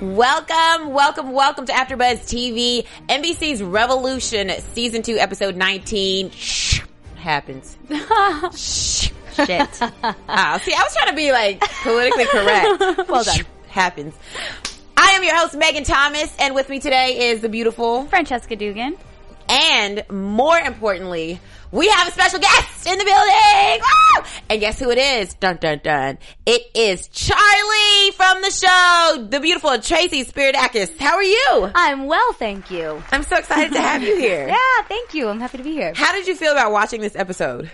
Welcome, welcome, welcome to AfterBuzz TV, NBC's Revolution, Season 2, Episode 19. Shh, happens. Shh, shit. Ah, see, I was trying to be like politically correct. Well done. Happens. I am your host, Megan Thomas, and with me today is the beautiful, Francesca Dugan. And more importantly, we have a special guest in the building! Woo! And guess who it is? Dun dun dun. It is Charlie from the show, the beautiful Tracy Spiridakos. How are you? I'm well, thank you. I'm so excited to have you here. Yeah, thank you. I'm happy to be here. How did you feel about watching this episode?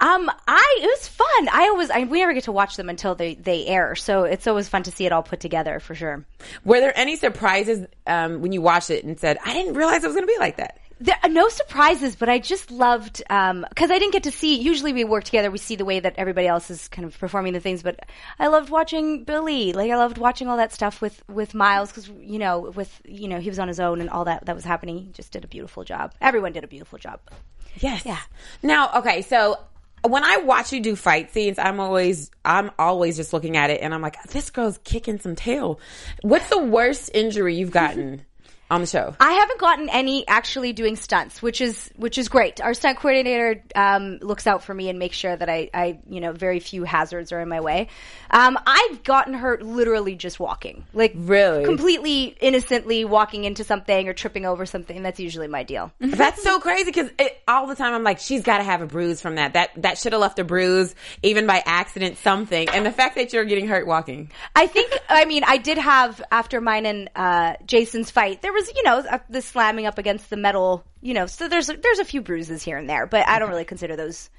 Um, I it was fun. I always I, we never get to watch them until they they air, so it's always fun to see it all put together for sure. Were there any surprises um, when you watched it and said, "I didn't realize it was going to be like that"? There are no surprises, but I just loved um, because I didn't get to see. Usually, we work together. We see the way that everybody else is kind of performing the things. But I loved watching Billy. Like I loved watching all that stuff with with Miles because you know with you know he was on his own and all that that was happening. He just did a beautiful job. Everyone did a beautiful job. Yes. Yeah. Now, okay, so when I watch you do fight scenes, I'm always I'm always just looking at it and I'm like, this girl's kicking some tail. What's the worst injury you've gotten on the show? I haven't gotten any actually doing stunts, which is which is great. Our stunt coordinator um, looks out for me and makes sure that I, I, you know, very few hazards are in my way. Um, I've gotten hurt literally just walking, like Really? completely innocently walking into something or tripping over something. That's usually my deal. That's so crazy because all the time I'm like, she's got to have a bruise from that. That that should have left a bruise, even by accident, something. And the fact that you're getting hurt walking. I think, I mean, I did have after mine and uh, Jason's fight. There was, you know, uh, the slamming up against the metal. You know, so there's there's a few bruises here and there, but I don't really consider those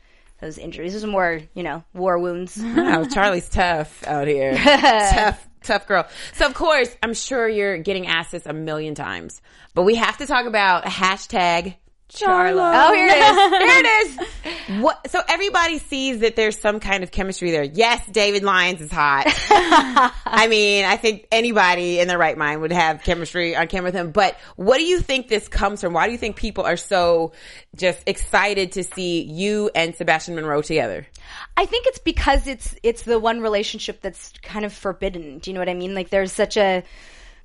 those injuries. Those are more, you know, war wounds. Oh, Charlie's tough out here. tough, tough girl. So of course, I'm sure you're getting asked this a million times, but we have to talk about hashtag Charlo. Oh, here it is. Here it is. What? So everybody sees that there's some kind of chemistry there. Yes, David Lyons is hot. I mean, I think anybody in their right mind would have chemistry on camera with him. But what do you think this comes from? Why do you think people are so just excited to see you and Sebastian Monroe together? I think it's because it's it's the one relationship that's kind of forbidden. Do you know what I mean? Like there's such a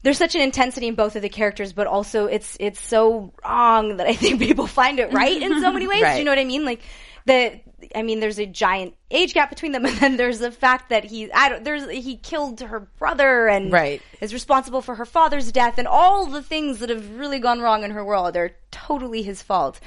there's such an intensity in both of the characters, but also it's it's so wrong that I think people find it right in so many ways. Right. Do you know what I mean? Like the I mean, there's a giant age gap between them, and then there's the fact that he I don't there's he killed her brother and Right. is responsible for her father's death and all the things that have really gone wrong in her world are totally his fault.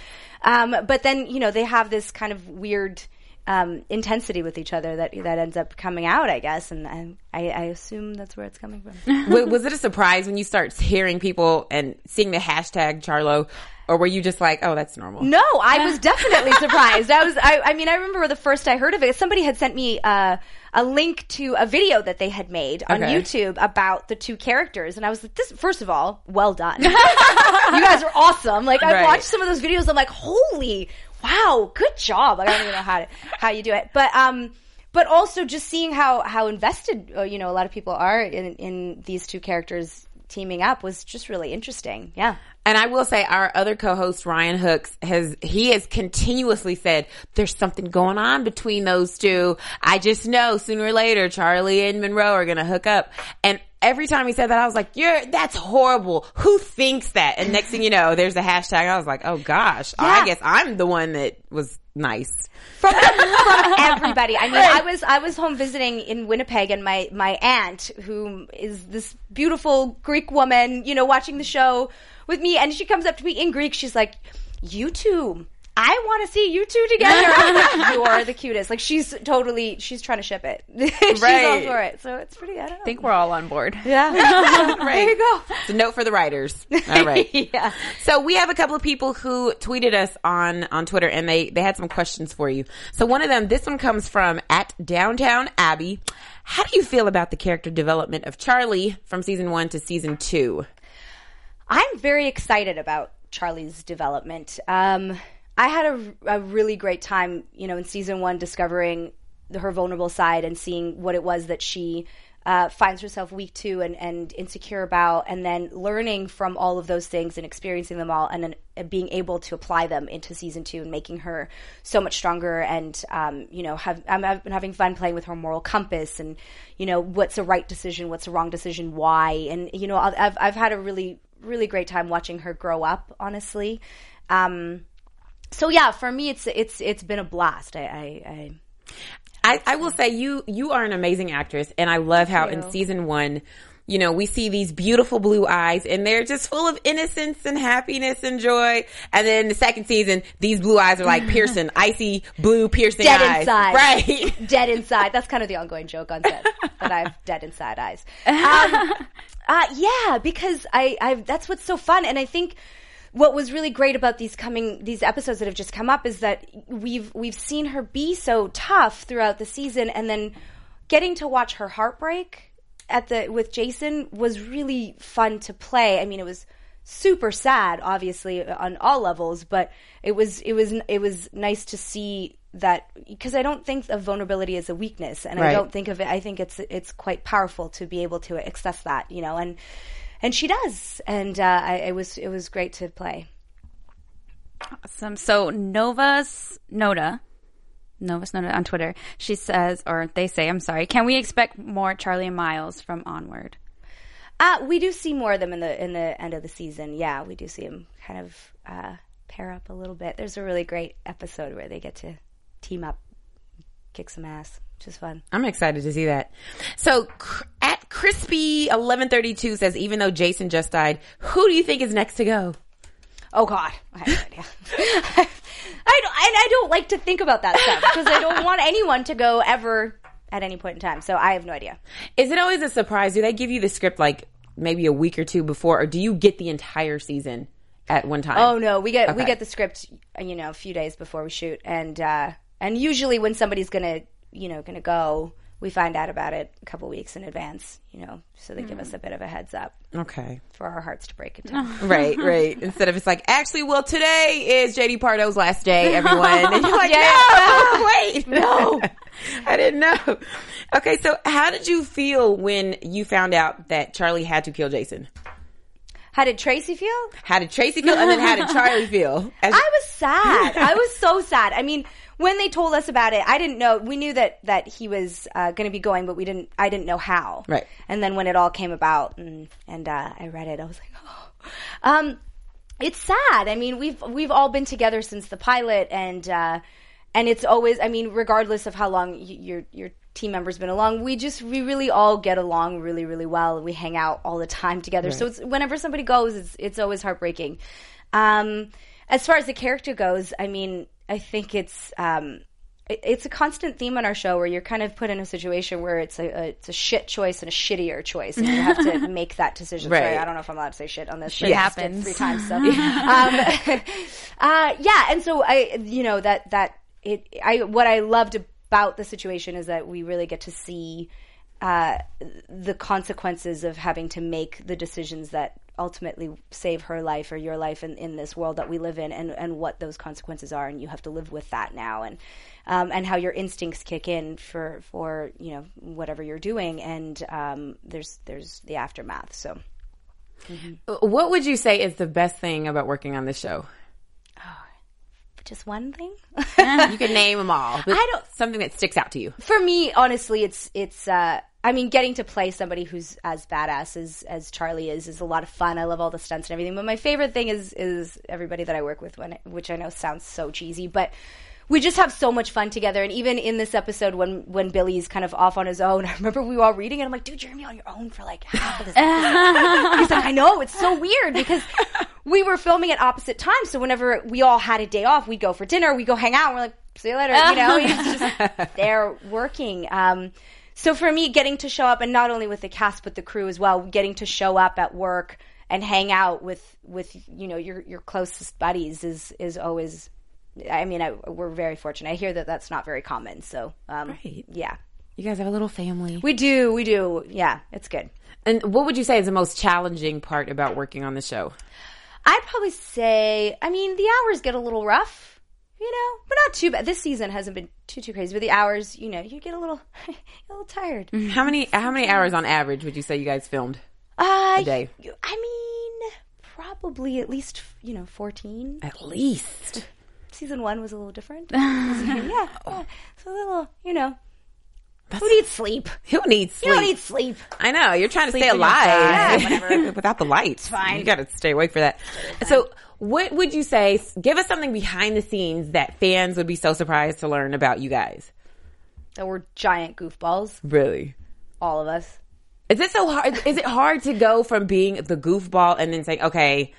Um, but then you know they have this kind of weird um, intensity with each other that that ends up coming out, I guess, and, and I, I assume that's where it's coming from. Wa- was it a surprise when you start hearing people and seeing the hashtag Charlo, or were you just like, oh, that's normal? No, I was definitely surprised. I was, I, I mean, I remember the first I heard of it. Somebody had sent me uh, a link to a video that they had made on Okay. YouTube about the two characters, and I was like, "This, first of all, well done. you guys are awesome." Like, I Right. watched some of those videos. I'm like, "Holy, wow, good job!" Like, I don't even know how to how you do it, but um. But also just seeing how how invested uh, you know a lot of people are in in these two characters teaming up was just really interesting. Yeah. And I will say our other co-host Ryan Hooks has he has continuously said there's something going on between those two. I just know sooner or later Charlie and Monroe are going to hook up. And every time he said that I was like, "You're that's horrible. Who thinks that?" And next thing you know, there's a hashtag. I was like, "Oh gosh. I guess I'm the one that was nice." from, from everybody. I mean, I was I was home visiting in Winnipeg, and my my aunt, who is this beautiful Greek woman, you know, watching the show with me, and she comes up to me in Greek. She's like, "You two." I want to see you two together. you are the cutest. Like she's totally, she's trying to ship it. she's all Right. for it. So it's pretty. I don't know. I think we're all on board. yeah. There you go. It's a note for the writers. All right. yeah. So we have a couple of people who tweeted us on on Twitter, and they they had some questions for you. So one of them, this one comes from at Downton Abbey. How do you feel about the character development of Charlie from season one to season two? I'm very excited about Charlie's development. Um, I had a, a really great time, you know, in season one, discovering the, her vulnerable side and seeing what it was that she uh, finds herself weak to and, and insecure about, and then learning from all of those things and experiencing them all, and then uh, being able to apply them into season two and making her so much stronger. And um, you know, have, I'm, I've been having fun playing with her moral compass, and you know, what's a right decision, what's a wrong decision, why, and you know, I've, I've had a really really great time watching her grow up. Honestly. Um, so yeah, for me, it's it's it's been a blast. I, I, I I, I will say you you are an amazing actress, and I love how in season one, you know, we see these beautiful blue eyes, and they're just full of innocence and happiness and joy. And then the second season, these blue eyes are like piercing, icy blue piercing dead eyes, inside, right? dead inside. That's kind of the ongoing joke on set that I've dead inside eyes. Um, uh, yeah, because I, I that's what's so fun, and I think what was really great about these coming these episodes that have just come up is that we've we've seen her be so tough throughout the season, and then getting to watch her heartbreak at the with Jason was really fun to play. I mean, it was super sad, obviously on all levels, but it was it was it was nice to see that because I don't think of vulnerability as a weakness, and I don't think of it. I think it's it's quite powerful to be able to access that, you know, and and she does, and uh, I, it was it was great to play. Awesome. So Nova's Noda, Novus Noda on Twitter, she says, or they say, I'm sorry, can we expect more Charlie and Miles from Onward? Uh, we do see more of them in the in the end of the season. Yeah, we do see them kind of uh, pair up a little bit. There's a really great episode where they get to team up, kick some ass, which is fun. I'm excited to see that. So cr- at crispy 1132 says, even though Jason just died, who do you think is next to go? Oh God, I have no idea. I don't, and I don't like to think about that stuff because I don't want anyone to go ever at any point in time. So I have no idea. Is it always a surprise? Do they give you the script like maybe a week or two before, or do you get the entire season at one time? Oh no, we get we get the script, you know, a few days before we shoot, and uh, and usually when somebody's gonna, you know, gonna go, we find out about it a couple weeks in advance, you know, so they give us hmm. a bit of a heads up Okay. for our hearts to break in time. Right, right. Instead of it's like, actually, well, today is JD Pardo's last day, everyone. And you're like, no, wait, no. I didn't know. Okay, so how did you feel when you found out that Charlie had to kill Jason? How did Tracy feel? How did Tracy feel, and then how did Charlie feel? As- I was sad. I was so sad. I mean, when they told us about it, I didn't know. We knew that that he was uh, going to be going, but we didn't. I didn't know how. Right. And then when it all came about, and and uh, I read it, I was like, oh. Um, it's sad. I mean, we've we've all been together since the pilot, and uh, and it's always. I mean, regardless of how long y- your your team member's been along, we just we really all get along really really well, we hang out all the time together. So it's whenever somebody goes, it's it's always heartbreaking. Um, as far as the character goes, I mean, I think it's um, it- it's a constant theme on our show where you're kind of put in a situation where it's a, a it's a shit choice and a shittier choice, and you have to make that decision. Sorry, I don't know if I'm allowed to say shit on this. Shit but I just did happens. three times. So, um, uh, yeah, and so I, you know, that that it. I what I loved about the situation is that we really get to see uh, the consequences of having to make the decisions that ultimately save her life or your life in, in this world that we live in and, and what those consequences are and you have to live with that now and um, and how your instincts kick in for for you know whatever you're doing and um, there's there's the aftermath so what would you say is the best thing about working on this show? Just one thing You can name them all. But I don't- Something that sticks out to you. for me, honestly, it's it's. Uh, I mean, getting to play somebody who's as badass as as Charlie is is a lot of fun. I love all the stunts and everything. But my favorite thing is is everybody that I work with, when which I know sounds so cheesy, but. We just have so much fun together, and even in this episode, when when Billy's kind of off on his own, I remember we were all reading, and I'm like, "Dude, you're gonna be on your own for like half of this." He's like, "I know, it's so weird because we were filming at opposite times. So whenever we all had a day off, we'd go for dinner, we'd go hang out. And we're like, see you later. You know, he's just there working. Um, so for me, getting to show up and not only with the cast but the crew as well, getting to show up at work and hang out with with you know your your closest buddies is is always. I mean, I, we're very fortunate. I hear that that's not very common. So, um, Right. yeah, You guys have a little family. we do, we do. Yeah, it's good. And what would you say is the most challenging part about working on the show? I'd probably say, I mean, the hours get a little rough, you know, but not too bad. This season hasn't been too too crazy, but the hours, you know, you get a little a little tired. How many how many hours on average would you say you guys filmed? Uh, A day. you- I mean, probably at least you know fourteen. At least. Season one was a little different. yeah, yeah, it's a little, you know. Who needs sleep? Who needs sleep? You don't need sleep. I know you're trying to stay alive. Yeah, Without the lights, fine. You got to stay awake for that. So, what would you say? Give us something behind the scenes that fans would be so surprised to learn about you guys. That we're giant goofballs, Really, all of us. is it so hard? Is it hard to go from being the goofball and then saying, "Okay,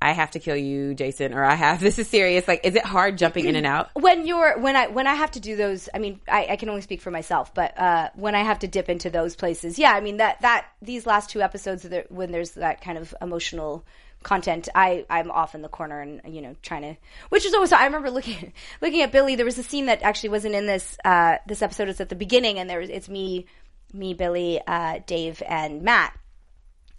I have to kill you, Jason," or "I have this is serious"? Like, is it hard jumping in and out? when you're when I when I have to do those, I mean, I, I can only speak for myself, but uh, when I have to dip into those places, yeah, I mean that that these last two episodes, when there's that kind of emotional content, I I'm off in the corner and you know trying to, which is always. I remember looking looking at Billy. There was a scene that actually wasn't in this uh, this episode. It's at the beginning, and there was it's me, me, Billy, uh, Dave, and Matt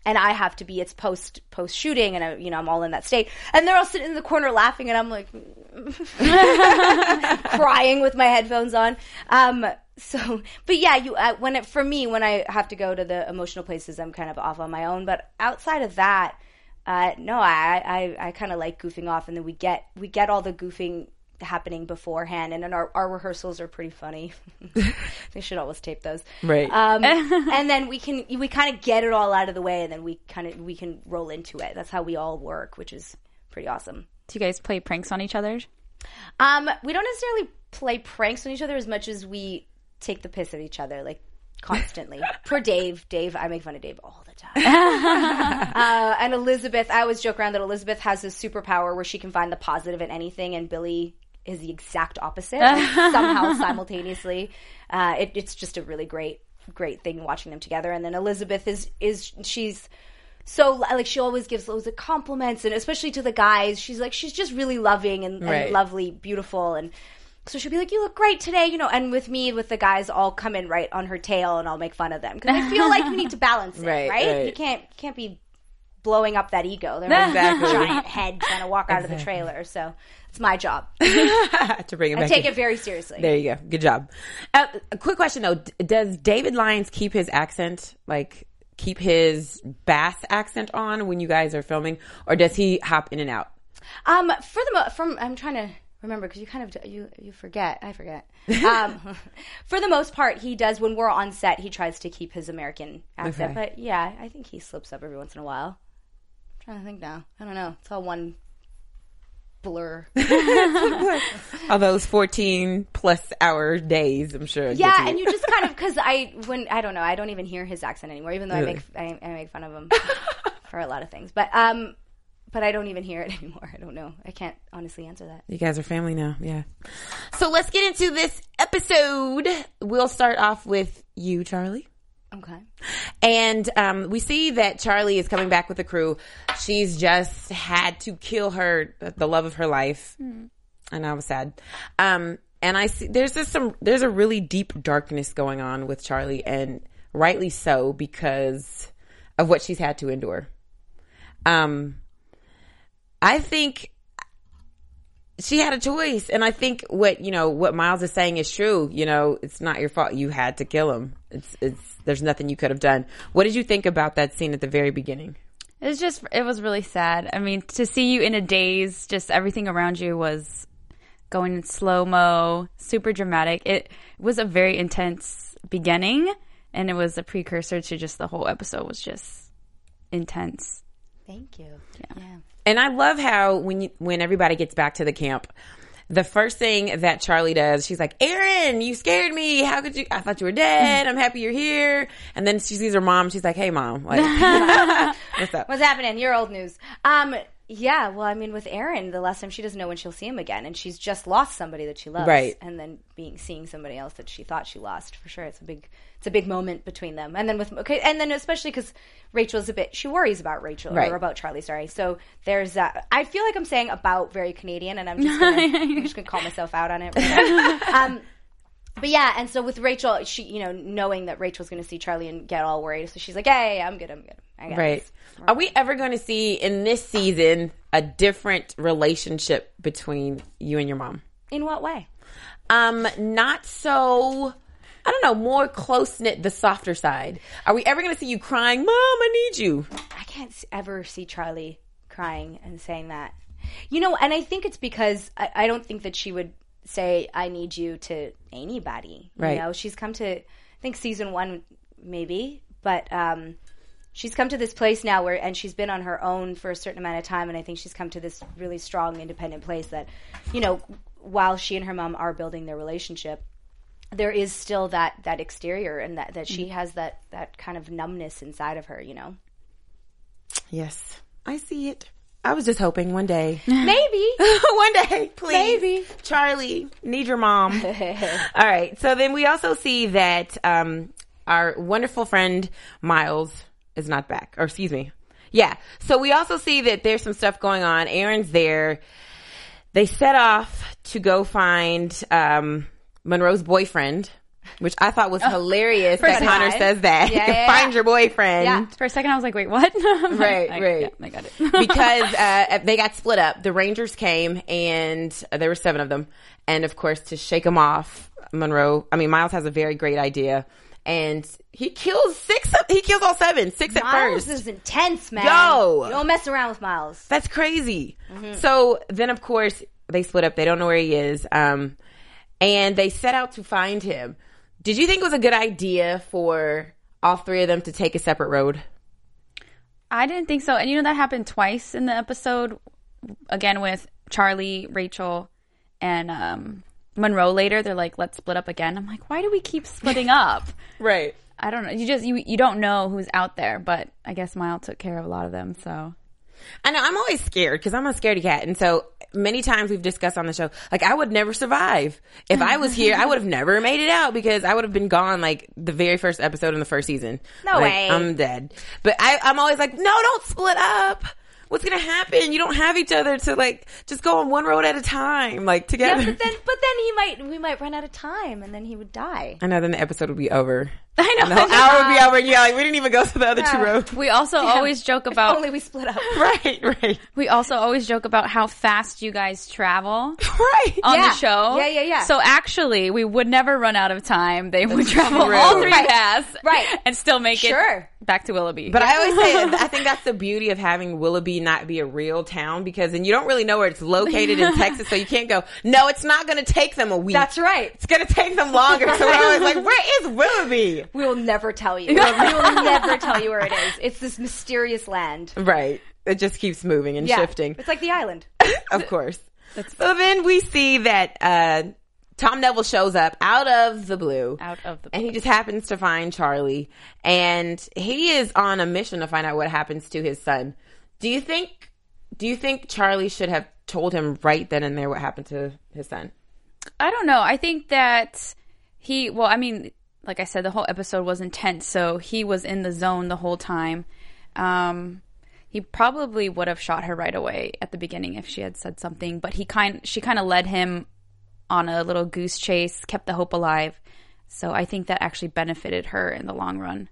and I have to be it's post post shooting and I, you know I'm all in that state. And they're all sitting in the corner laughing and I'm like crying with my headphones on. Um so but yeah you uh, when it for me when I have to go to the emotional places I'm kind of off on my own. But outside of that uh no I I I kind of like goofing off and then we get we get all the goofing happening beforehand and then our, our rehearsals are pretty funny they should always tape those Right. um, and then we can we kind of get it all out of the way, and then we kind of we can roll into it. That's how we all work, which is pretty awesome. Do you guys play pranks on each other? Um, we don't necessarily play pranks on each other as much as we take the piss at each other, like constantly. Poor Dave. Dave, I make fun of Dave all the time. uh, and Elizabeth, I always joke around that Elizabeth has a superpower where she can find the positive in anything, and Billy is the exact opposite like, somehow simultaneously. Uh, it, it's just a really great, great thing watching them together. And then Elizabeth is is she's so like she always gives loads of compliments, and especially to the guys, she's like she's just really loving and, and Right. lovely, beautiful, and so she'll be like, "You look great today," you know. And with me, with the guys, I'll come in right on her tail, and I'll make fun of them because I feel like we need to balance it, Right, right? right. You can't you can't be blowing up that ego. They're like Exactly. a giant head trying to walk out of the trailer. So it's my job. to bring it I back. take in. it very seriously. There you go. Good job. Uh, a quick question though: D- Does David Lyons keep his accent, like keep his bass accent on when you guys are filming, or does he hop in and out? Um, for the mo- from I'm trying to remember because you kind of you you forget. I forget. Um, for the most part, he does when we're on set. He tries to keep his American accent, Okay. but yeah, I think he slips up every once in a while. Trying to think now. I don't know. It's all one blur. All those fourteen plus hour days, I'm sure. Yeah, you. and you just kind of because I when I don't know I don't even hear his accent anymore, even though Really? I make I, I make fun of him for a lot of things, but um, but I don't even hear it anymore. I don't know. I can't honestly answer that. You guys are family now, yeah. So let's get into this episode. We'll start off with you, Charlie. Okay. And um, we see that Charlie is coming back with the crew. She's just had to kill her, the love of her life, and I was sad. Um, and I see there's just some there's a really deep darkness going on with Charlie, and rightly so because of what she's had to endure. Um, I think she had a choice, and I think what you know what Miles is saying is true. You know, it's not your fault. You had to kill him. It's it's there's nothing you could have done. What did you think about that scene at the very beginning? It was just, it was really sad. I mean, to see you in a daze, just everything around you was going in slow mo, super dramatic. It was a very intense beginning, and it was a precursor to just the whole episode was just intense. Thank you. Yeah. And I love how when you, when everybody gets back to the camp, the first thing that Charlie does, she's like, "Aaron, you scared me. How could you? I thought you were dead. I'm happy you're here." And then she sees her mom. She's like, "Hey, mom, like, what's up?" What's happening? You're old news. Um, Yeah, well, I mean, with Aaron, the last time she doesn't know when she'll see him again, and she's just lost somebody that she loves, Right. And then being seeing somebody else that she thought she lost for sure. It's a big, it's a big moment between them. And then with okay, and then especially because Rachel's a bit, she worries about Rachel Right. or about Charlie. Sorry. So there's that. I feel like I'm saying about very Canadian, and I'm just gonna, I'm just gonna call myself out on it. Right um, but yeah, and so with Rachel, she, you know, knowing that Rachel's going to see Charlie and get all worried, so she's like, "Hey, I'm good, I'm good, I got Right. this." Are we ever going to see in this season a different relationship between you and your mom? In what way? Um, not so. I don't know, more close knit, the softer side. Are we ever going to see you crying, "Mom, I need you"? I can't ever see Charlie crying and saying that. You know, and I think it's because I, I don't think that she would say, I need you to anybody. Right. You know, she's come to, I think season one, maybe, but um, she's come to this place now where, and she's been on her own for a certain amount of time, and I think she's come to this really strong, independent place that, you know, while she and her mom are building their relationship, there is still that that exterior and that that she has that that kind of numbness inside of her, you know. Yes, I see it. I was just hoping one day. Maybe. one day, please. Maybe. Charlie, need your mom. All right. So then we also see that um, our wonderful friend Miles is not back. Or excuse me. Yeah. So we also see that there's some stuff going on. Aaron's there. They set off to go find um, Monroe's boyfriend, which I thought was hilarious that Oh, first Connor time. says that. Yeah, yeah, find yeah. your boyfriend. Yeah. For a second, I was like, wait, what? Right, I, right. I got it. because uh, they got split up. The Rangers came, and uh, there were seven of them. And of course, to shake them off, Monroe. I mean, Miles has a very great idea, and he kills six. Of, he kills all seven. Six at Miles first. is intense, man. Yo. You don't mess around with Miles. That's crazy. So then, of course, they split up. They don't know where he is. Um, and they set out to find him. Did you think it was a good idea for all three of them to take a separate road? I didn't think so. And you know that happened twice in the episode, again with Charlie, Rachel, and um, Monroe. Later, they're like, "Let's split up again." I'm like, why do we keep splitting up? Right. I don't know. You just you you don't know who's out there, but I guess Miles took care of a lot of them. So I know I'm always scared because I'm a scaredy cat, and so many times we've discussed on the show, like I would never survive if I was here. I would have never made it out because I would have been gone like the very first episode in the first season. No Like, way. I'm dead. But I, I'm always like, no, don't split up. What's gonna happen? You don't have each other to like just go on one road at a time, like Yeah, together. but then, but then he might, we might run out of time, and then he would die. I know. Then the episode would be over. I know. The whole oh hour would be over, and yeah, like we didn't even go to the other two roads. we also always joke about Only we split up. Right, right, we also always joke about how fast you guys travel right. on Yeah. the show. Yeah, yeah, yeah. So actually, we would never run out of time. They would travel true. all three Right. paths, Right. and still make it. Sure. it back to Willoughby. But I always say, I think that's the beauty of having Willoughby not be a real town because then you don't really know where it's located in Texas, so you can't go, no, it's not going to take them a week. That's right. It's going to take them longer. So we're always like, where is Willoughby? We will never tell you. we will never tell you where it is. It's this mysterious land. Right. It just keeps moving and Yeah. shifting. It's like the island. of course. so then we see that uh, Tom Neville shows up out of the blue. Out of the And he just happens to find Charlie. And he is on a mission to find out what happens to his son. Do you think do you think Charlie should have told him right then and there what happened to his son? I don't know. I think that he, well, I mean, like I said, the whole episode was intense, so he was in the zone the whole time. Um, he probably would have shot her right away at the beginning if she had said something, but he kind, she kind of led him on a little goose chase, kept the hope alive. So I think that actually benefited her in the long run.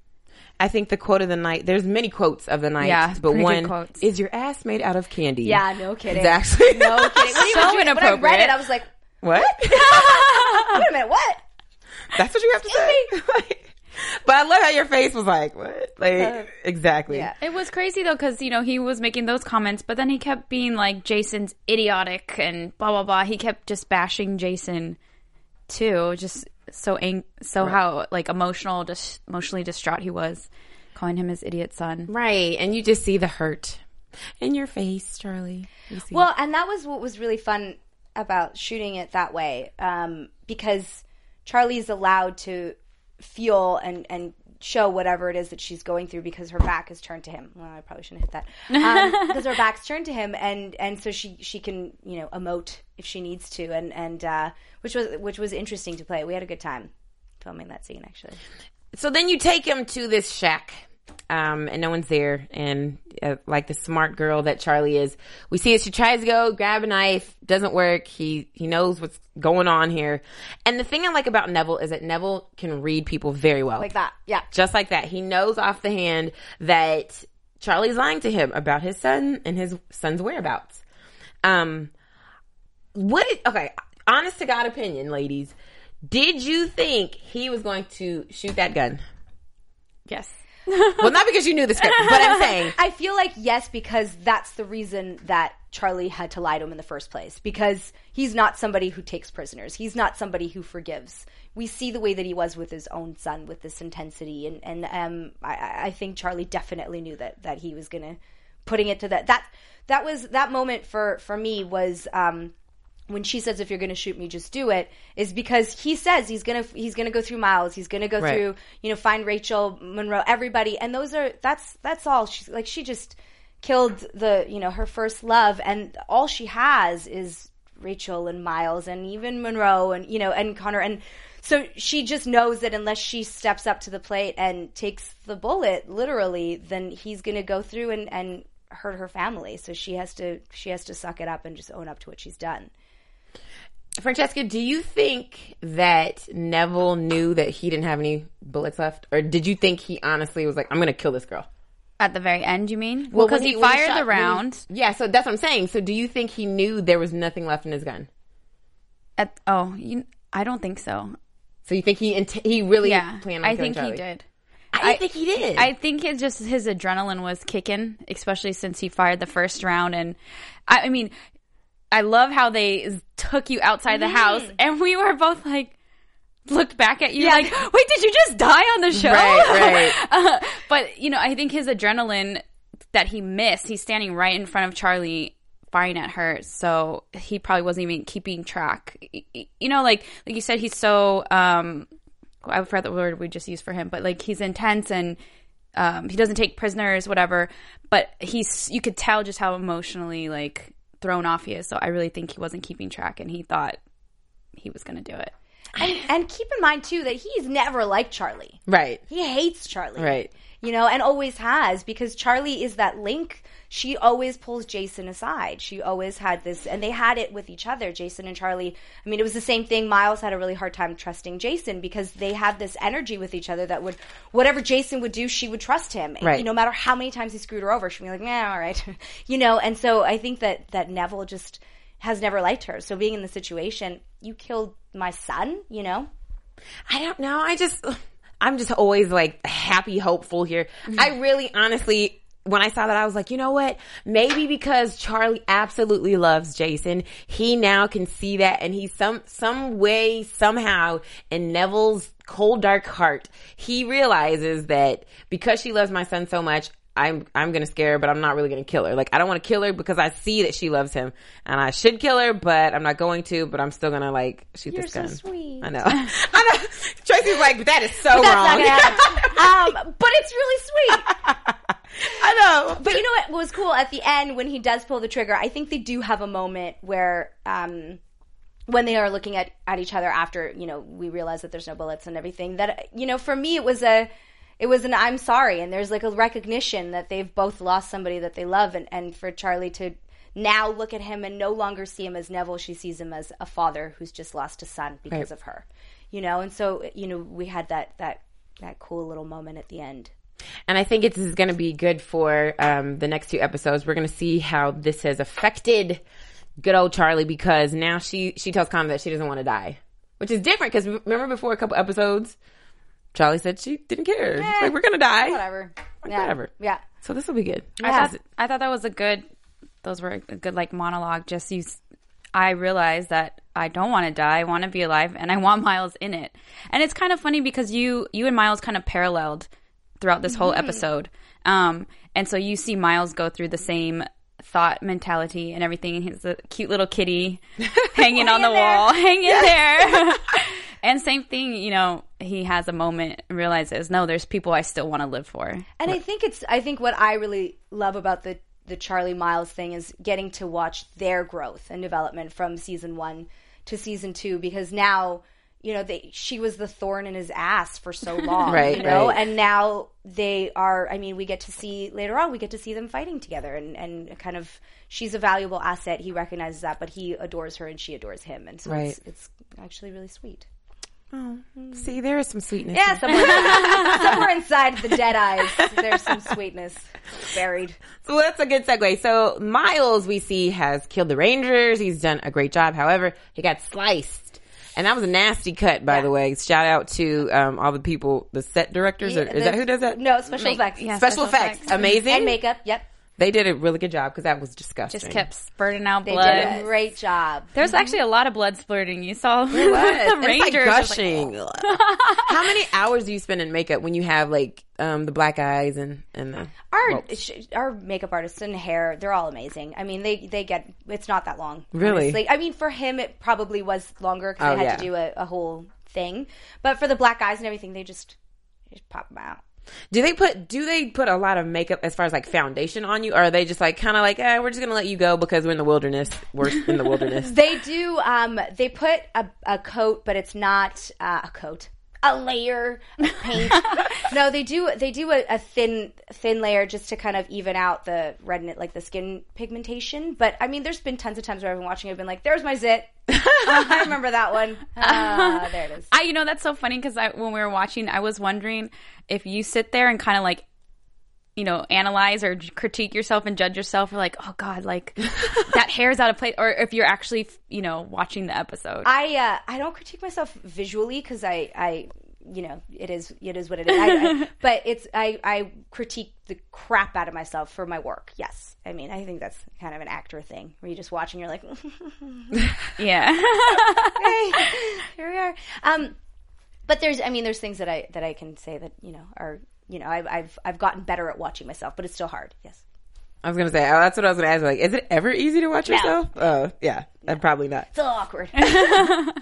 I think the quote of the night. There's many quotes of the night, Yeah, but one is your ass made out of candy. Yeah, no kidding. It's actually No kidding. When, you So were doing- when I read inappropriate. it, I was like, what? wait a minute, what? That's what you have to say. but I love how your face was like, what? Like exactly. yeah. It was crazy though, because you know he was making those comments, but then he kept being like Jason's idiotic and blah blah blah. He kept just bashing Jason too, just so ang- so how like emotional, just emotionally distraught he was, calling him his idiot son. Right. And you just see the hurt in your face, Charlie. You see Well, and that was what was really fun about shooting it that way, um, because Charlie's allowed to feel and and show whatever it is that she's going through because her back is turned to him. Well, I probably shouldn't hit that um, because her back's turned to him, and and so she she can you know emote if she needs to, and and uh, which was which was interesting to play. We had a good time filming that scene actually. So then you take him to this shack, um, and no one's there. And uh, like the smart girl that Charlie is, we see that she tries to go grab a knife, doesn't work. He he knows what's going on here. And the thing I like about Neville is that Neville can read people very well, Like that, yeah. just like that. He knows off the hand that Charlie's lying to him about his son and his son's whereabouts. Um, what? Okay, honest to God opinion, ladies. Did you think he was going to shoot that gun? Yes. Well, not because you knew the script, but I'm saying I feel like yes, because that's the reason that Charlie had to lie to him in the first place. Because he's not somebody who takes prisoners. He's not somebody who forgives. We see the way that he was with his own son, with this intensity, and and um, I, I think Charlie definitely knew that that he was gonna putting it to that. That that was that moment for for me was. Um, when she says if you're going to shoot me just do it is because he says he's going to he's going to go through miles he's going to go Right. through you know find Rachel Monroe everybody and those are that's that's all. She's like she just killed the you know her first love and all she has is Rachel and Miles and even Monroe and you know and Connor and so she just knows that unless she steps up to the plate and takes the bullet literally then he's going to go through and and hurt her family. So she has to she has to suck it up and just own up to what she's done Francesca, do you think that Neville knew that he didn't have any bullets left, or did you think he honestly was like, "I'm going to kill this girl"? At the very end, you mean? Well, because when he, when fired shot- the when he- round. yeah, so that's what I'm saying. So, do you think he knew there was nothing left in his gun? At oh, you, I don't think so. So you think he he really Yeah, planned on I think he did. I, didn't think he did. I think it's just his adrenaline was kicking, especially since he fired the first round. And I, I mean, I love how they took you outside the house, and we were both like, looked back at you like, wait, did you just die on the show? Right, right. Uh, but you know, I think his adrenaline that he missed, he's standing right in front of Charlie. Firing at her, so he probably wasn't even keeping track. You know, like like you said, he's so um, I forgot the word we just used for him, but like he's intense and um, he doesn't take prisoners, whatever. But he's you could tell just how emotionally like thrown off he is. So I really think he wasn't keeping track, and he thought he was going to do it. And, and keep in mind too that he's never liked Charlie. right, He hates Charlie. right. You know, and always has because Charlie is that link. She always pulls Jason aside. She always had this, and they had it with each other, Jason and Charlie. I mean, it was the same thing. Miles had a really hard time trusting Jason because they had this energy with each other that would, whatever Jason would do, she would trust him. Right. Know, no matter how many times he screwed her over, she'd be like, nah, all right. you know, and so I think that, that Neville just has never liked her. So being in the situation, you killed my son, you know? I don't know. I just, I'm just always like happy, hopeful here. Mm-hmm. I really, honestly, when I saw that, I was like, you know what? Maybe because Charlie absolutely loves Jason, he now can see that, and he's some some way, somehow, in Neville's cold, dark heart, he realizes that because she loves my son so much. I'm I'm gonna scare her, but I'm not really gonna kill her. Like I don't want to kill her because I see that she loves him, and I should kill her, but I'm not going to. But I'm still gonna like shoot You're this so gun. sweet. I know. I know. Tracy's like, but that is so wrong. um, but it's really sweet. I know. But you know what was cool at the end when he does pull the trigger? I think they do have a moment where, um, when they are looking at, at each other after, you know, we realize that there's no bullets and everything, that, you know, for me, it was a, it was an I'm sorry. And there's like a recognition that they've both lost somebody that they love. And, and for Charlie to now look at him and no longer see him as Neville, she sees him as a father who's just lost a son because Right. of her, you know? And so, you know, we had that, that, that cool little moment at the end. And I think it's going to be good for um, the next two episodes. We're going to see how this has affected good old Charlie because now she she tells Connor that she doesn't want to die, which is different because remember before a couple episodes, Charlie said she didn't care. Like, we're going to die. Whatever. Yeah. Whatever. Yeah. So this will be good. I thought I thought that was a good. Those were a good like monologue. Just you, I realized that I don't want to die. I want to be alive, and I want Miles in it. And it's kind of funny because you you and Miles kind of paralleled throughout this whole episode. Um, and so you see Miles go through the same thought mentality and everything. And he's a cute little kitty hanging on the wall, hanging there. And same thing, you know, he has a moment and realizes, no, there's people I still want to live for. And I think it's I think what I really love about the the Charlie Miles thing is getting to watch their growth and development from season 1 to season 2 because now you know they she was the thorn in his ass for so long Right, you know right. and now they are I mean we get to see later on we get to see them fighting together and and kind of she's a valuable asset he recognizes that but he adores her and she adores him and so Right. it's, it's actually really sweet Oh, mm-hmm. See, there is some sweetness. yeah somewhere inside, somewhere inside the dead eyes there's some sweetness buried So that's a good segue. So Miles, we see, has killed the Rangers. He's done a great job. However, he got sliced. And that was a nasty cut, by the way. Shout out to um, all the people, the set directors. or, is that who does that? No, special effects. yeah. Special, special effects. effects. Amazing. And makeup. Yep. They did a really good job because that was disgusting. Just kept spurting out They blood. did a great job. There's actually a lot of blood splurting. You saw the And it's like Rangers. I like, gushing. How many hours do you spend in makeup when you have like um, the black eyes and and the Our whoops? sh- our makeup artists and hair, they're all amazing. I mean, they they get it's not that long. Really? honestly. I mean, for him, it probably was longer because Oh, they had yeah. to do a, a whole thing. But for the black eyes and everything, they just just pop them out. Do they put do they put a lot of makeup as far as like foundation on you, or are they just like kind of like, eh, we're just gonna let you go because we're in the wilderness. We're in the wilderness. They do. Um, they put a, a coat, but it's not uh, a coat. A layer of paint. no, they do. They do a, a thin, thin layer just to kind of even out the redness, like the skin pigmentation. But I mean, there's been tons of times where I've been watching. I've been like, "There's my zit." I remember that one. Ah, there it is. I, you know, that's so funny because when we were watching, I was wondering if you sit there and kind of like, you know, analyze or critique yourself and judge yourself, or like, oh God, like that hair's out of place, or if you're actually, you know, watching the episode. I uh, I don't critique myself visually because I I you know it is it is what it is. I, I, but it's I I critique the crap out of myself for my work. Yes, I mean I think that's kind of an actor thing where you just watch and you're like, yeah. hey, here we are. Um, but there's I mean there's things that I that I can say that you know are you know I've I've I've gotten better at watching myself, but it's still hard. Yes. I was gonna say oh, that's what I was gonna ask. Like, is it ever easy to watch yourself? Oh, yeah, uh, probably not. It's a awkward.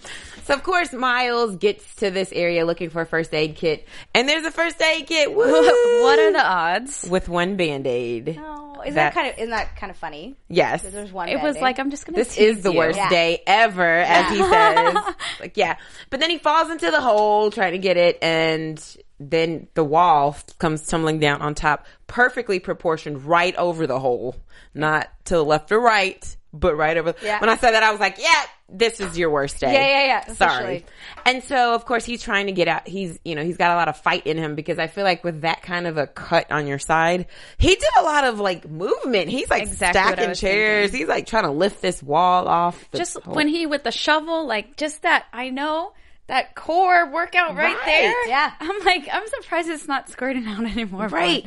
So of course, Miles gets to this area looking for a first aid kit, and there's a first aid kit. Woo! what are the odds? with one band aid? oh, is That- that kind of isn't that kind of funny? Yes, There's one. It was Band-Aid. like I'm just gonna. this is the you. worst Yeah. day ever, as he says. like, yeah. But then he falls into the hole trying to get it, and then the wall comes tumbling down on top, perfectly proportioned right over the hole. Not to the left or right, but right over. Yeah. When I said that, I was like, yeah, this is your worst day. Yeah, yeah, yeah, Sorry. And so, of course, he's trying to get out. He's, you know, he's got a lot of fight in him because I feel like with that kind of a cut on your side, he did a lot of like movement. He's like Exactly stacking chairs. thinking. He's like trying to lift this wall off. Just whole- when he with the shovel, like just that. I know that core workout right, Right. there. Yeah. I'm like, I'm surprised it's not squirting out anymore. right.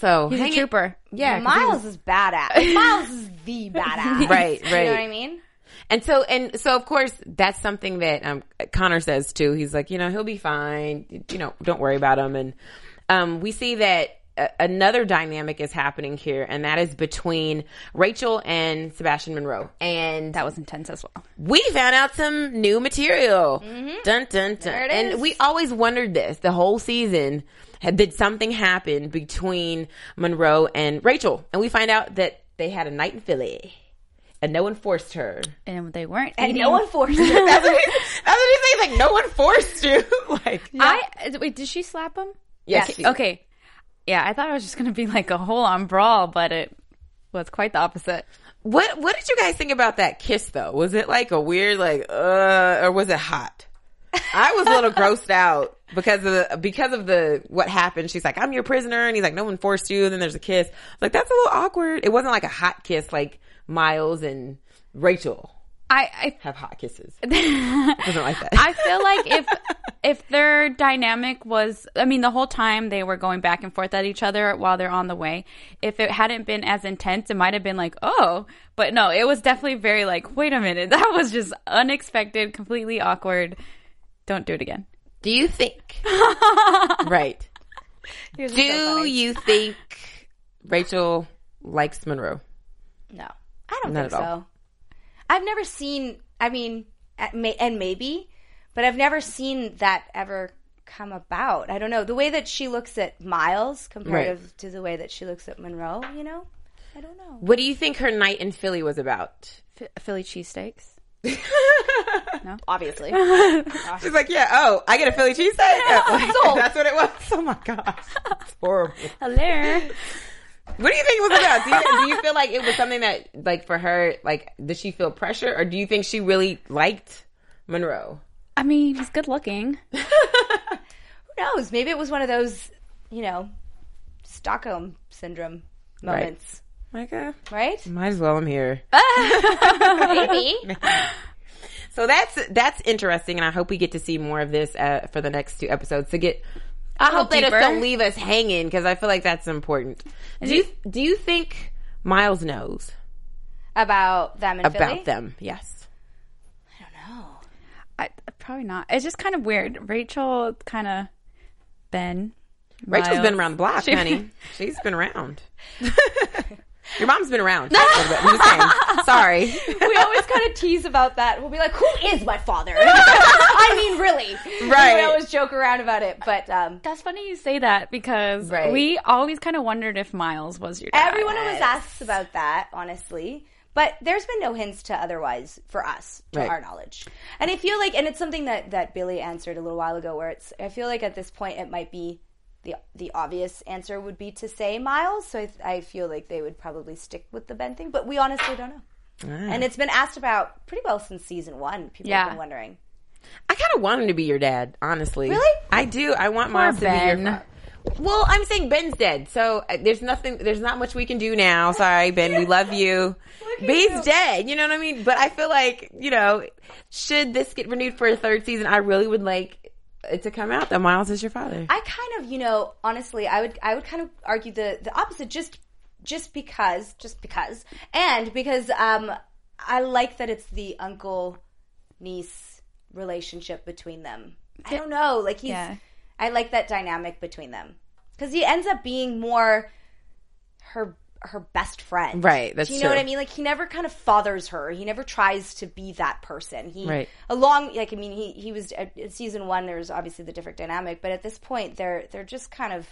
So He's a it- trooper. Yeah, 'cause he Miles is badass. Miles is the badass. Right, right. You know what I mean? And so, and so, of course, that's something that um, Connor says too. He's like, you know, he'll be fine. You know, don't worry about him. And um, we see that uh, another dynamic is happening here, and that is between Rachel and Sebastian Monroe. And That was intense as well. we found out some new material. Dun dun dun. It and we always wondered this the whole season. Had, did something happen between Monroe and Rachel? And we find out that they had a night in Philly, and no one forced her. And they weren't. And eating. no one forced it. That's what he, that's what he says. Like no one forced you. like I wait. Did she slap him? Yes, Okay. okay. Yeah, I thought it was just gonna be like a whole on brawl, but it was quite the opposite. what what did you guys think about that kiss though? Was it like a weird like uh or was it hot? I was a little grossed out because of the because of the what happened. She's like, "I'm your prisoner," and he's like, "No one forced you." And then there's a kiss. I was like, that's a little awkward. It wasn't like a hot kiss like Miles and Rachel I have hot kisses. It wasn't like that. I, I feel like if if their dynamic was, I mean, the whole time they were going back and forth at each other while they're on the way. If it hadn't been as intense, it might have been like, oh, but no, it was definitely very like, wait a minute, that was just unexpected, completely awkward. Don't do it again. Do you think? right. Do you think Rachel likes Monroe? No, I don't Not think at all. so. I've never seen. I mean, at may, and maybe, but I've never seen that ever come about. I don't know the way that she looks at Miles comparative to the way that she looks at Monroe. You know, I don't know. What do you think her night in Philly was about? Ph- Philly cheesesteaks. No, obviously, She's like, yeah, oh, I get a Philly cheesesteak. That's what it was. Oh my gosh, it's horrible. Hello. What do you think it was about? Do you, do you feel like it was something that, like, for her, like, did she feel pressure, or do you think she really liked Monroe? I mean, he's good looking. who knows? Maybe it was one of those, you know, Stockholm syndrome moments, Okay, right? might as well. I'm here. Maybe. So that's that's interesting, and I hope we get to see more of this uh, for the next two episodes to get. I hope they just don't leave us hanging because I feel like that's important. Do you do you think Miles knows about them in about Philly. them? Yes. I, don't know. I probably not. It's just kind of weird. Rachel, kind of Ben. Rachel's Miles. been around the block, honey. She's been around. Your mom's been around. a little bit. I'm just saying. Sorry. we always kind of tease about that. We'll be like, "Who is my father?" I mean, really, Right. We always joke around about it, but um, That's funny you say that because Right. we always kind of wondered if Miles was your dad. everyone always asks about that, honestly. But there's been no hints to otherwise for us, to Right. our knowledge. And I feel like, and it's something that that Billy answered a little while ago, where it's, I feel like at this point it might be the the obvious answer would be to say Miles. So I, I feel like they would probably stick with the Ben thing, but we honestly don't know. And it's been asked about pretty well since season one. People have Yeah. been wondering. I kind of want him to be your dad, honestly. Really? I do. I want Miles to be Ben. your. Well, I'm saying Ben's dead, so uh, there's nothing. There's not much we can do now. Sorry, Ben. We love you. But he's dead. You know what I mean? But I feel like you know, should this get renewed for a third season, I really would like it to come out that Miles is your father. I kind of, you know, honestly, I would, I would kind of argue the the opposite, just, just because, just because, and because um, I like that it's the uncle niece relationship between them. I don't know, like he's, Yeah. I like that dynamic between them because he ends up being more her her best friend, Right, that's Do you know what. I mean? Like he never kind of fathers her. He never tries to be that person. He Right. along like I mean he he was at at season one. There's obviously the different dynamic, but at this point they're they're just kind of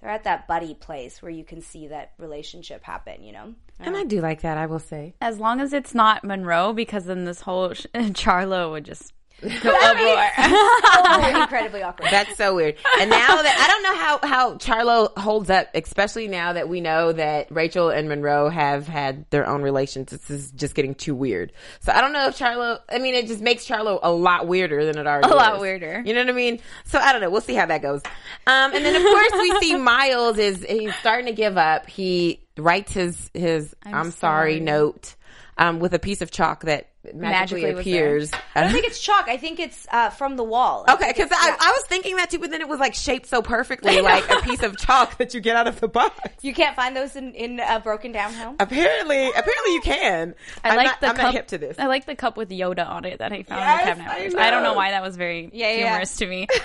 they're at that buddy place where you can see that relationship happen. You know, and I do like that. I will say. As long as it's not Monroe, because then this whole sh- Charlo would just oh, incredibly awkward. That's so weird. And now that I don't know how how Charlo holds up, especially now that we know that Rachel and Monroe have had their own relations. This is just getting too weird. So I don't know if Charlo. I mean, it just makes Charlo a lot weirder than it already. Is. A lot is. weirder. You know what I mean? So I don't know. We'll see how that goes. Um, and then of course we see Miles is he's starting to give up. He writes his his I'm, sorry. sorry. note um, with a piece of chalk that magically, Magically appears. I don't think it's chalk. I think it's uh, from the wall. Okay, because I, I was thinking that too, but then it was like shaped so perfectly, like a piece of chalk that you get out of the box. you can't find those in in a broken down home. Apparently, apparently you can. I I'm like not, the I'm cup. not hip to this. I like the cup with Yoda on it that I found Yes, in the cabinet. I I, I don't know. know why that was very Yeah, yeah. humorous to me.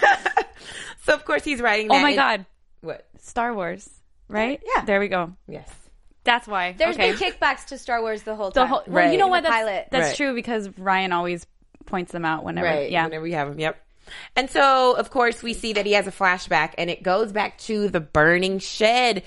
So of course he's writing. That oh my in- god, What? Star Wars, right? Yeah. There we go. Yes. That's why. There's okay. been kickbacks to Star Wars the whole the time. whole. Well, Right. you know In what? the That's, pilot. that's Right. true because Ryan always points them out whenever. Right. Yeah. Whenever you have him. Yep. And so, of course, we see that he has a flashback, and it goes back to the burning shed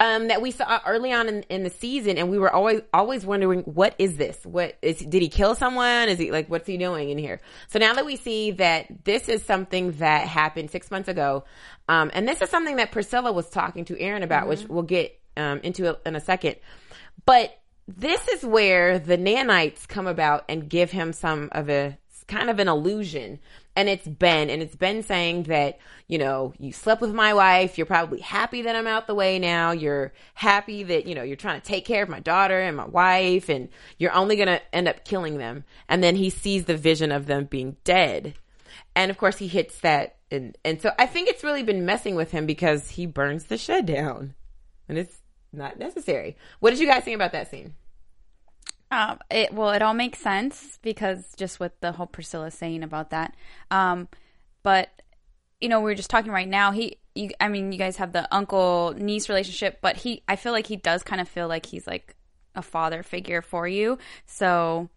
um, that we saw early on in, in the season, and we were always always wondering, what is this? What is? Did he kill someone? Is he like, what's he doing in here? So now that we see that this is something that happened six months ago, um, and this is something that Priscilla was talking to Aaron about, which we'll get um, into in a second, but this is where the nanites come about and give him some of a kind of an illusion. And it's Ben, and it's Ben saying that, you know, you slept with my wife. You're probably happy that I'm out the way now. You're happy that, you know, you're trying to take care of my daughter and my wife, and you're only going to end up killing them. And then he sees the vision of them being dead. And of course, he hits that. And, and so I think it's really been messing with him because he burns the shed down. And it's not necessary. What did you guys think about that scene? Um, it well, it all makes sense because just with the whole Priscilla saying about that. Um, but you know, we are just talking right now. He, you, I mean, you guys have the uncle niece relationship, but he, I feel like he does kind of feel like he's like a father figure for you. So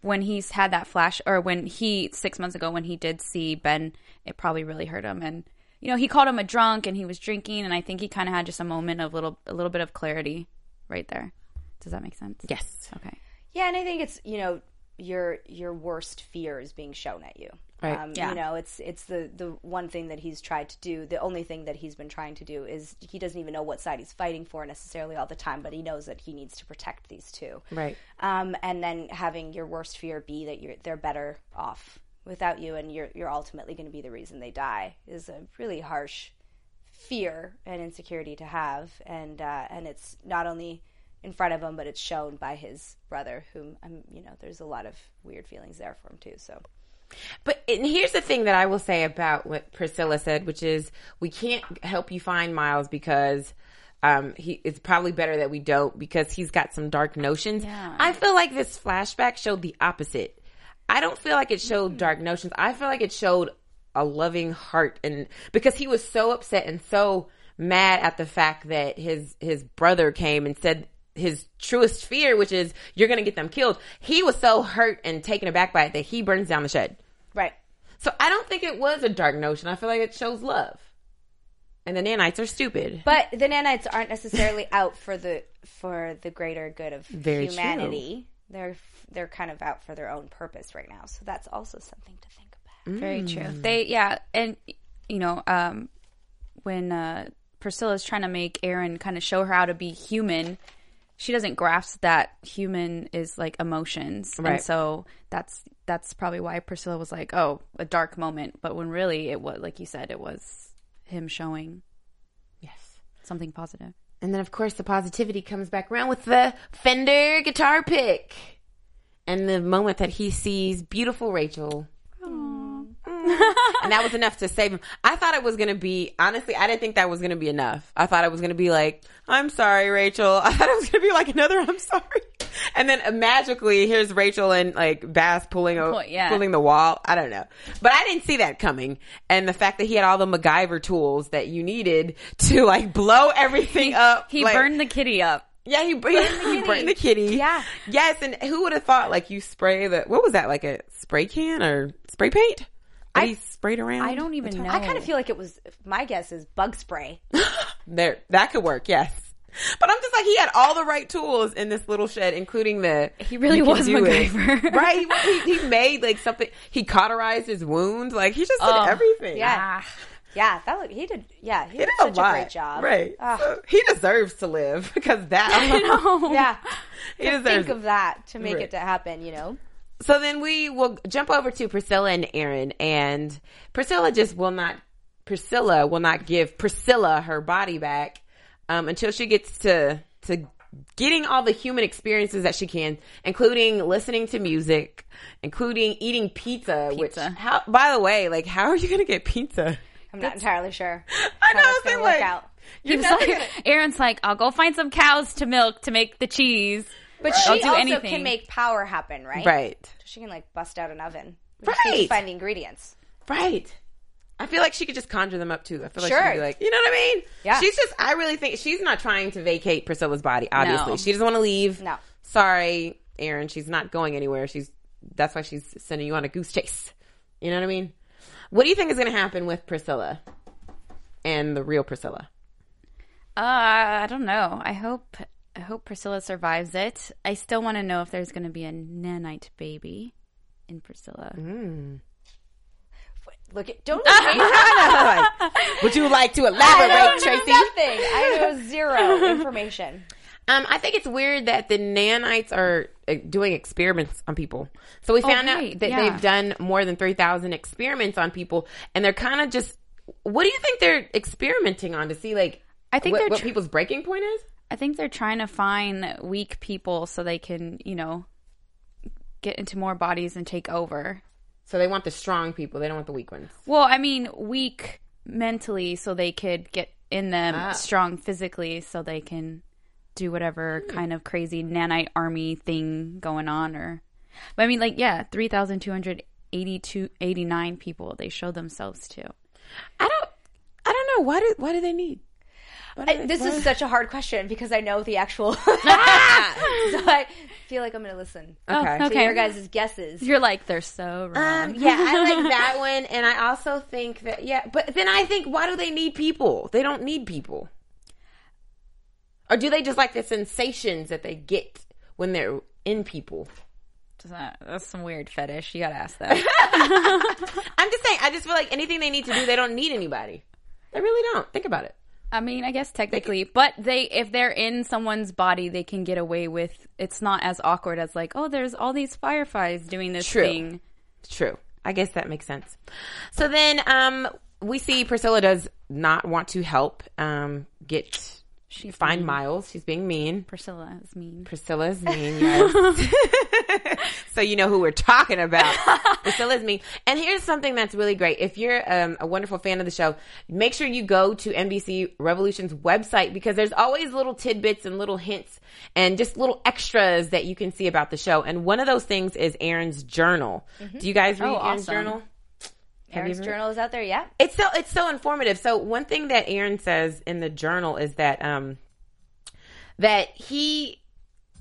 when he's had that flash, or when he six months ago when he did see Ben, it probably really hurt him, and you know he called him a drunk and he was drinking, and I think he kind of had just a moment of little a little bit of clarity right there. Does that make sense? Yes. Okay. Yeah, and I think it's you know your your worst fear is being shown at you. Right. Um, Yeah. You know, it's it's the the one thing that he's tried to do. The only thing that he's been trying to do is he doesn't even know what side he's fighting for necessarily all the time, but he knows that he needs to protect these two. Right. Um, and then having your worst fear be that you're they're better off without you, and you're you're ultimately going to be the reason they die is a really harsh fear and insecurity to have, and uh, and it's not only in front of him, but it's shown by his brother, whom I'm you know, there's a lot of weird feelings there for him too. So But and here's the thing that I will say about what Priscilla said, which is we can't help you find Miles because um, he it's probably better that we don't because he's got some dark notions. Yeah. I feel like this flashback showed the opposite. I don't feel like it showed dark mm. notions. I feel like it showed a loving heart and because he was so upset and so mad at the fact that his his brother came and said his truest fear, which is you're gonna get them killed. He was so hurt and taken aback by it that he burns down the shed. right. So I don't think it was a dark notion. I feel like it shows love. And the nanites are stupid. But the nanites aren't necessarily out for the for the greater good of Very true. humanity. They're they're kind of out for their own purpose right now. So that's also something to think about. Very true. They yeah, and you know, um, when uh, Priscilla's trying to make Aaron kind of show her how to be human, she doesn't grasp that human is like emotions, Right. and so that's that's probably why Priscilla was like, "Oh, a dark moment," but when really it was, like you said, it was him showing Yes. something positive. And then, of course, the positivity comes back around with the Fender guitar pick. And the moment that he sees beautiful Rachel. and that was enough to save him. I thought it was going to be, honestly, I didn't think that was going to be enough. I thought it was going to be like, I'm sorry, Rachel. I thought it was going to be like another, I'm sorry. And then uh, magically, here's Rachel and like Bass pulling, Pull- yeah. pulling the wall. I don't know. But I didn't see that coming. And the fact that he had all the MacGyver tools that you needed to like blow everything up. He like- burned the kitty up. yeah, he, burned, he burned the kitty. Yeah. Yes, and who would have thought like you spray the what was that like a spray can or spray paint? That he sprayed around. I don't even know. I kind of feel like it was. My guess is bug spray. there that could work. Yes, but I'm just like he had all the right tools in this little shed, including the. He really you was do it. MacGyver. right? He, he, he made like something. He cauterized his wounds. Like he just did Oh, everything. Yeah, yeah. That look. He did. Yeah, he, He did did a such a, lot. great job. Right. Ah, So he deserves to live because that. yeah. he To deserves think of that to make Right. it to happen. You know. So then we will jump over to Priscilla and Aaron, and Priscilla just will not. Priscilla will not give Priscilla her body back um, until she gets to to getting all the human experiences that she can, including listening to music, including eating pizza. Which, Pizza. how, by the way, like, how are you going to get pizza? I'm not entirely sure. I know. it's gonna like, work out. You're like- gonna- Aaron's like, I'll go find some cows to milk to make the cheese. But I'll she do also anything. can make power happen, right? right, She can like bust out an oven. We just need to Right. Find the ingredients. right. I feel like she could just conjure them up too. I feel like Sure. she'd be like, you know what I mean? Yeah. She's just, I really think she's not trying to vacate Priscilla's body. Obviously, No. she doesn't want to leave. No. sorry, Aaron. She's not going anywhere. She's that's why she's sending you on a goose chase. You know what I mean? What do you think is going to happen with Priscilla and the real Priscilla? Uh, I don't know. I hope I hope Priscilla survives it. I still want to know if there's going to be a nanite baby in Priscilla. Look at don't Would you like to I elaborate, know Tracy? nothing. I know zero information. Um, I think it's weird that the nanites are uh, doing experiments on people. So we found right, out that yeah. they've done more than 3,000 experiments on people, and they're kind of just. What do you think they're experimenting on to see, like, I think what, they're what people's breaking point is? I think they're trying to find weak people so they can, you know, get into more bodies and take over. So they want the strong people, they don't want the weak ones. Well, I mean, weak mentally so they could get in them, Ah. strong physically so they can do whatever kind of crazy nanite army thing going on or but I mean like yeah, 3282 89 people they show themselves to. I don't. I don't know why do why do they need? I, this is such a hard question because I know the actual. so I feel like I'm going to listen Okay. to Okay. your guys' guesses. You're like they're so wrong. Um, yeah, I like that one, and I also think that yeah, but then I think why do they need people? They don't need people, or do they just like the sensations that they get when they're in people? Does that, that's some weird fetish. You gotta ask that. I'm just saying, I just feel like anything they need to do, they don't need anybody. They really don't. Think about it. I mean, I guess technically, but they if they're in someone's body, they can get away with. It's not as awkward as like, oh, there's all these fireflies doing this True. thing. True. I guess that makes sense. So then, um, we see Priscilla does not want to help, um, get She's find mean. Miles. She's being mean. Priscilla is mean. Priscilla is mean, yes. so you know who we're talking about. Priscilla is mean. And here's something that's really great. If you're um, a wonderful fan of the show, make sure you go to NBC Revolution's website because there's always little tidbits and little hints and just little extras that you can see about the show. And one of those things is Aaron's journal. Do you guys read Oh, Aaron's awesome. journal? Aaron's you journal is out there, yeah. it's so it's so informative. So one thing that Aaron says in the journal is that um that he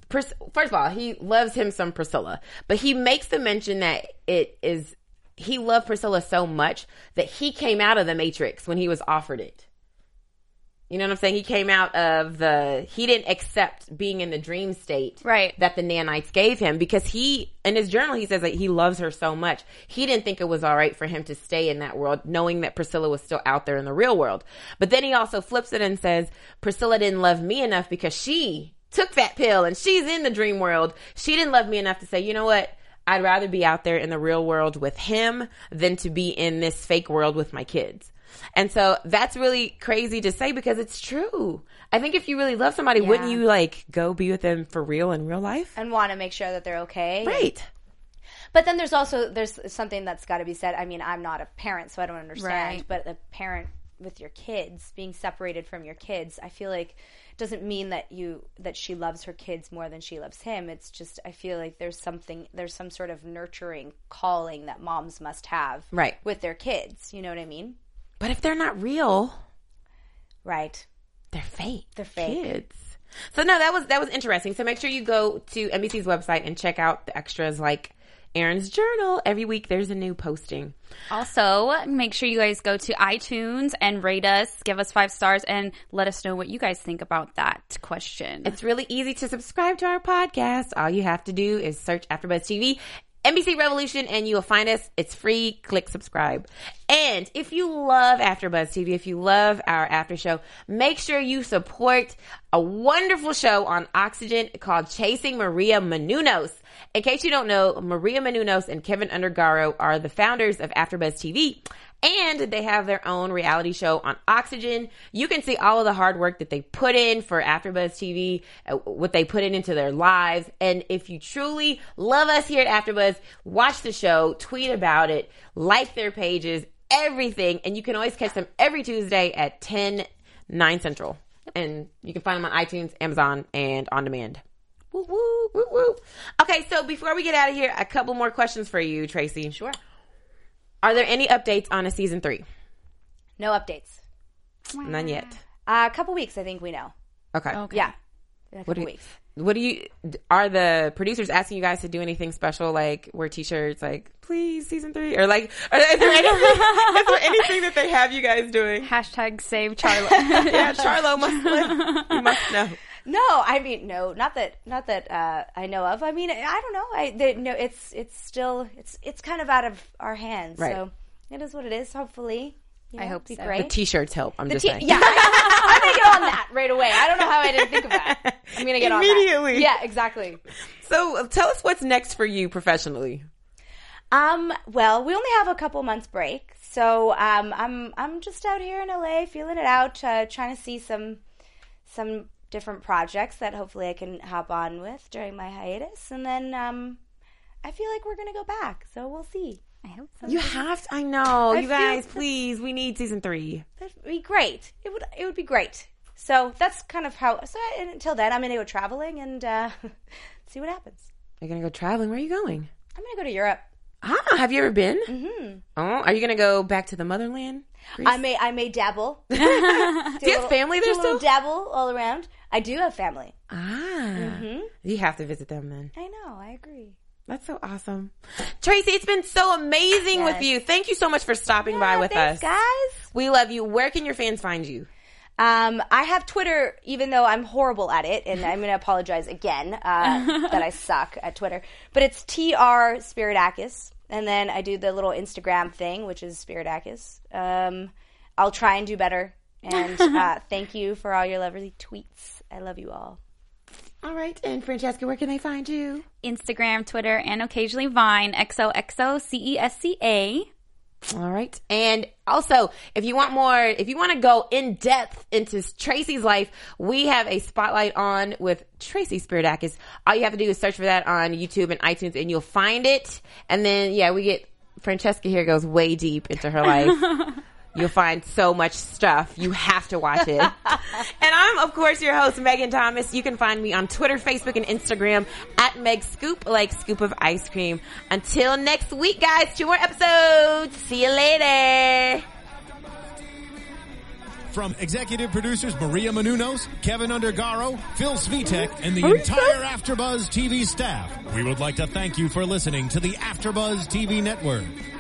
first of all he loves him some Priscilla, but he makes the mention that it is he loved Priscilla so much that he came out of the Matrix when he was offered it. You know what I'm saying? He came out of the he didn't accept being in the dream state Right. that the nanites gave him because he in his journal he says that he loves her so much. He didn't think it was all right for him to stay in that world knowing that Priscilla was still out there in the real world. But then he also flips it and says Priscilla didn't love me enough because she took that pill and she's in the dream world. She didn't love me enough to say, "You know what? I'd rather be out there in the real world with him than to be in this fake world with my kids." And so that's really crazy to say because it's true. I think if you really love somebody, wouldn't you like go be with them for real in real life? And want to make sure that they're okay. Right. But then there's also there's something that's got to be said. I mean, I'm not a parent, so I don't understand. Right. But a parent with your kids being separated from your kids, I feel like doesn't mean that you that she loves her kids more than she loves him. It's just I feel like there's something there's some sort of nurturing calling that moms must have Right. with their kids. You know what I mean? But if they're not real, Right. they're fake. They're fake. Kids. So no, that was that was interesting. So make sure you go to NBC's website and check out the extras like Aaron's journal. Every week there's a new posting. Also, make sure you guys go to iTunes and rate us, give us five stars, and let us know what you guys think about that question. It's really easy to subscribe to our podcast. All you have to do is search AfterBuzz TV, NBC Revolution, and you will find us. It's free. Click subscribe. And if you love AfterBuzz TV, if you love our after show, make sure you support a wonderful show on Oxygen called Chasing Maria Menounos. In case you don't know, Maria Menounos and Kevin Undergaro are the founders of AfterBuzz TV. And they have their own reality show on Oxygen. You can see all of the hard work that they put in for AfterBuzz TV, uh, what they put in into their lives. And if you truly love us here at AfterBuzz, watch the show, tweet about it, like their pages, everything. And you can always catch them every Tuesday at 10, 9 central. And you can find them on iTunes, Amazon, and on demand. Woo, woo, woo, woo. Okay, so before we get out of here, a couple more questions for you, Tracy. Sure. Are there any updates on a season three? No updates. None yet. Uh, a couple weeks, I think we know. Okay. Okay. Yeah. In a What do you, weeks. what do you, are the producers asking you guys to do anything special, like wear t-shirts, like, please, season three? Or like, are, is there anything, is there anything that they have you guys doing? Hashtag save Charlotte. Yeah, Charlo must, you must know. No, I mean no, not that not that uh, I know of. I mean, I don't know. I they, no, it's it's still it's it's kind of out of our hands. Right. So it is what it is. Hopefully, you I hope be so. great. The t-shirts help, I'm just T- saying. yeah, I, am gonna get on that right away. I don't know how I didn't think of that. I'm gonna get on that Immediately. Yeah, exactly. So uh, tell us what's next for you professionally. Um, well, we only have a couple months break, so um, I'm I'm just out here in LA, feeling it out, uh, trying to see some some different projects that hopefully I can hop on with during my hiatus, and then um, I feel like we're gonna go back, so we'll see. I hope so. You have to, I know, you feel- guys, please, we need season three. That'd be great. It would it would be great. So that's kind of how. So I, until then, I'm gonna go traveling and uh, see what happens. You're gonna go traveling. Where are you going? I'm gonna go to Europe. Ah, have you ever been? Mm-hmm. Oh, are you gonna go back to the motherland? I may I may dabble. do Do you have family there still? dabble all around. I do have family. Ah, you have to visit them then. I know. I agree. That's so awesome. Tracy, it's been so amazing with you. Thank you so much for stopping by with thanks, us. guys. We love you. Where can your fans find you? Um, I have Twitter, even though I'm horrible at it, and I'm going to apologize again uh, that I suck at Twitter. But it's TR Spiridakos, and then I do the little Instagram thing, which is Spiridakos. Um, I'll try and do better. And uh, thank you for all your lovely tweets. I love you all. All right. And Francesca, where can they find you? Instagram, Twitter, and occasionally Vine. XOXO CESCA. All right. And also, if you want more, if you want to go in depth into Tracy's life, we have a spotlight on with Tracy Spiridakos. All you have to do is search for that on YouTube and iTunes and you'll find it. And then, yeah, we get Francesca here goes way deep into her life. You'll find so much stuff. You have to watch it. and I'm, of course, your host, Megan Thomas. You can find me on Twitter, Facebook, and Instagram at Meg Scoop, like scoop of ice cream. Until next week, guys, two more episodes. See you later. From executive producers Maria Menounos, Kevin Undergaro, Phil Svitek, and the entire AfterBuzz TV staff, we would like to thank you for listening to the AfterBuzz TV network.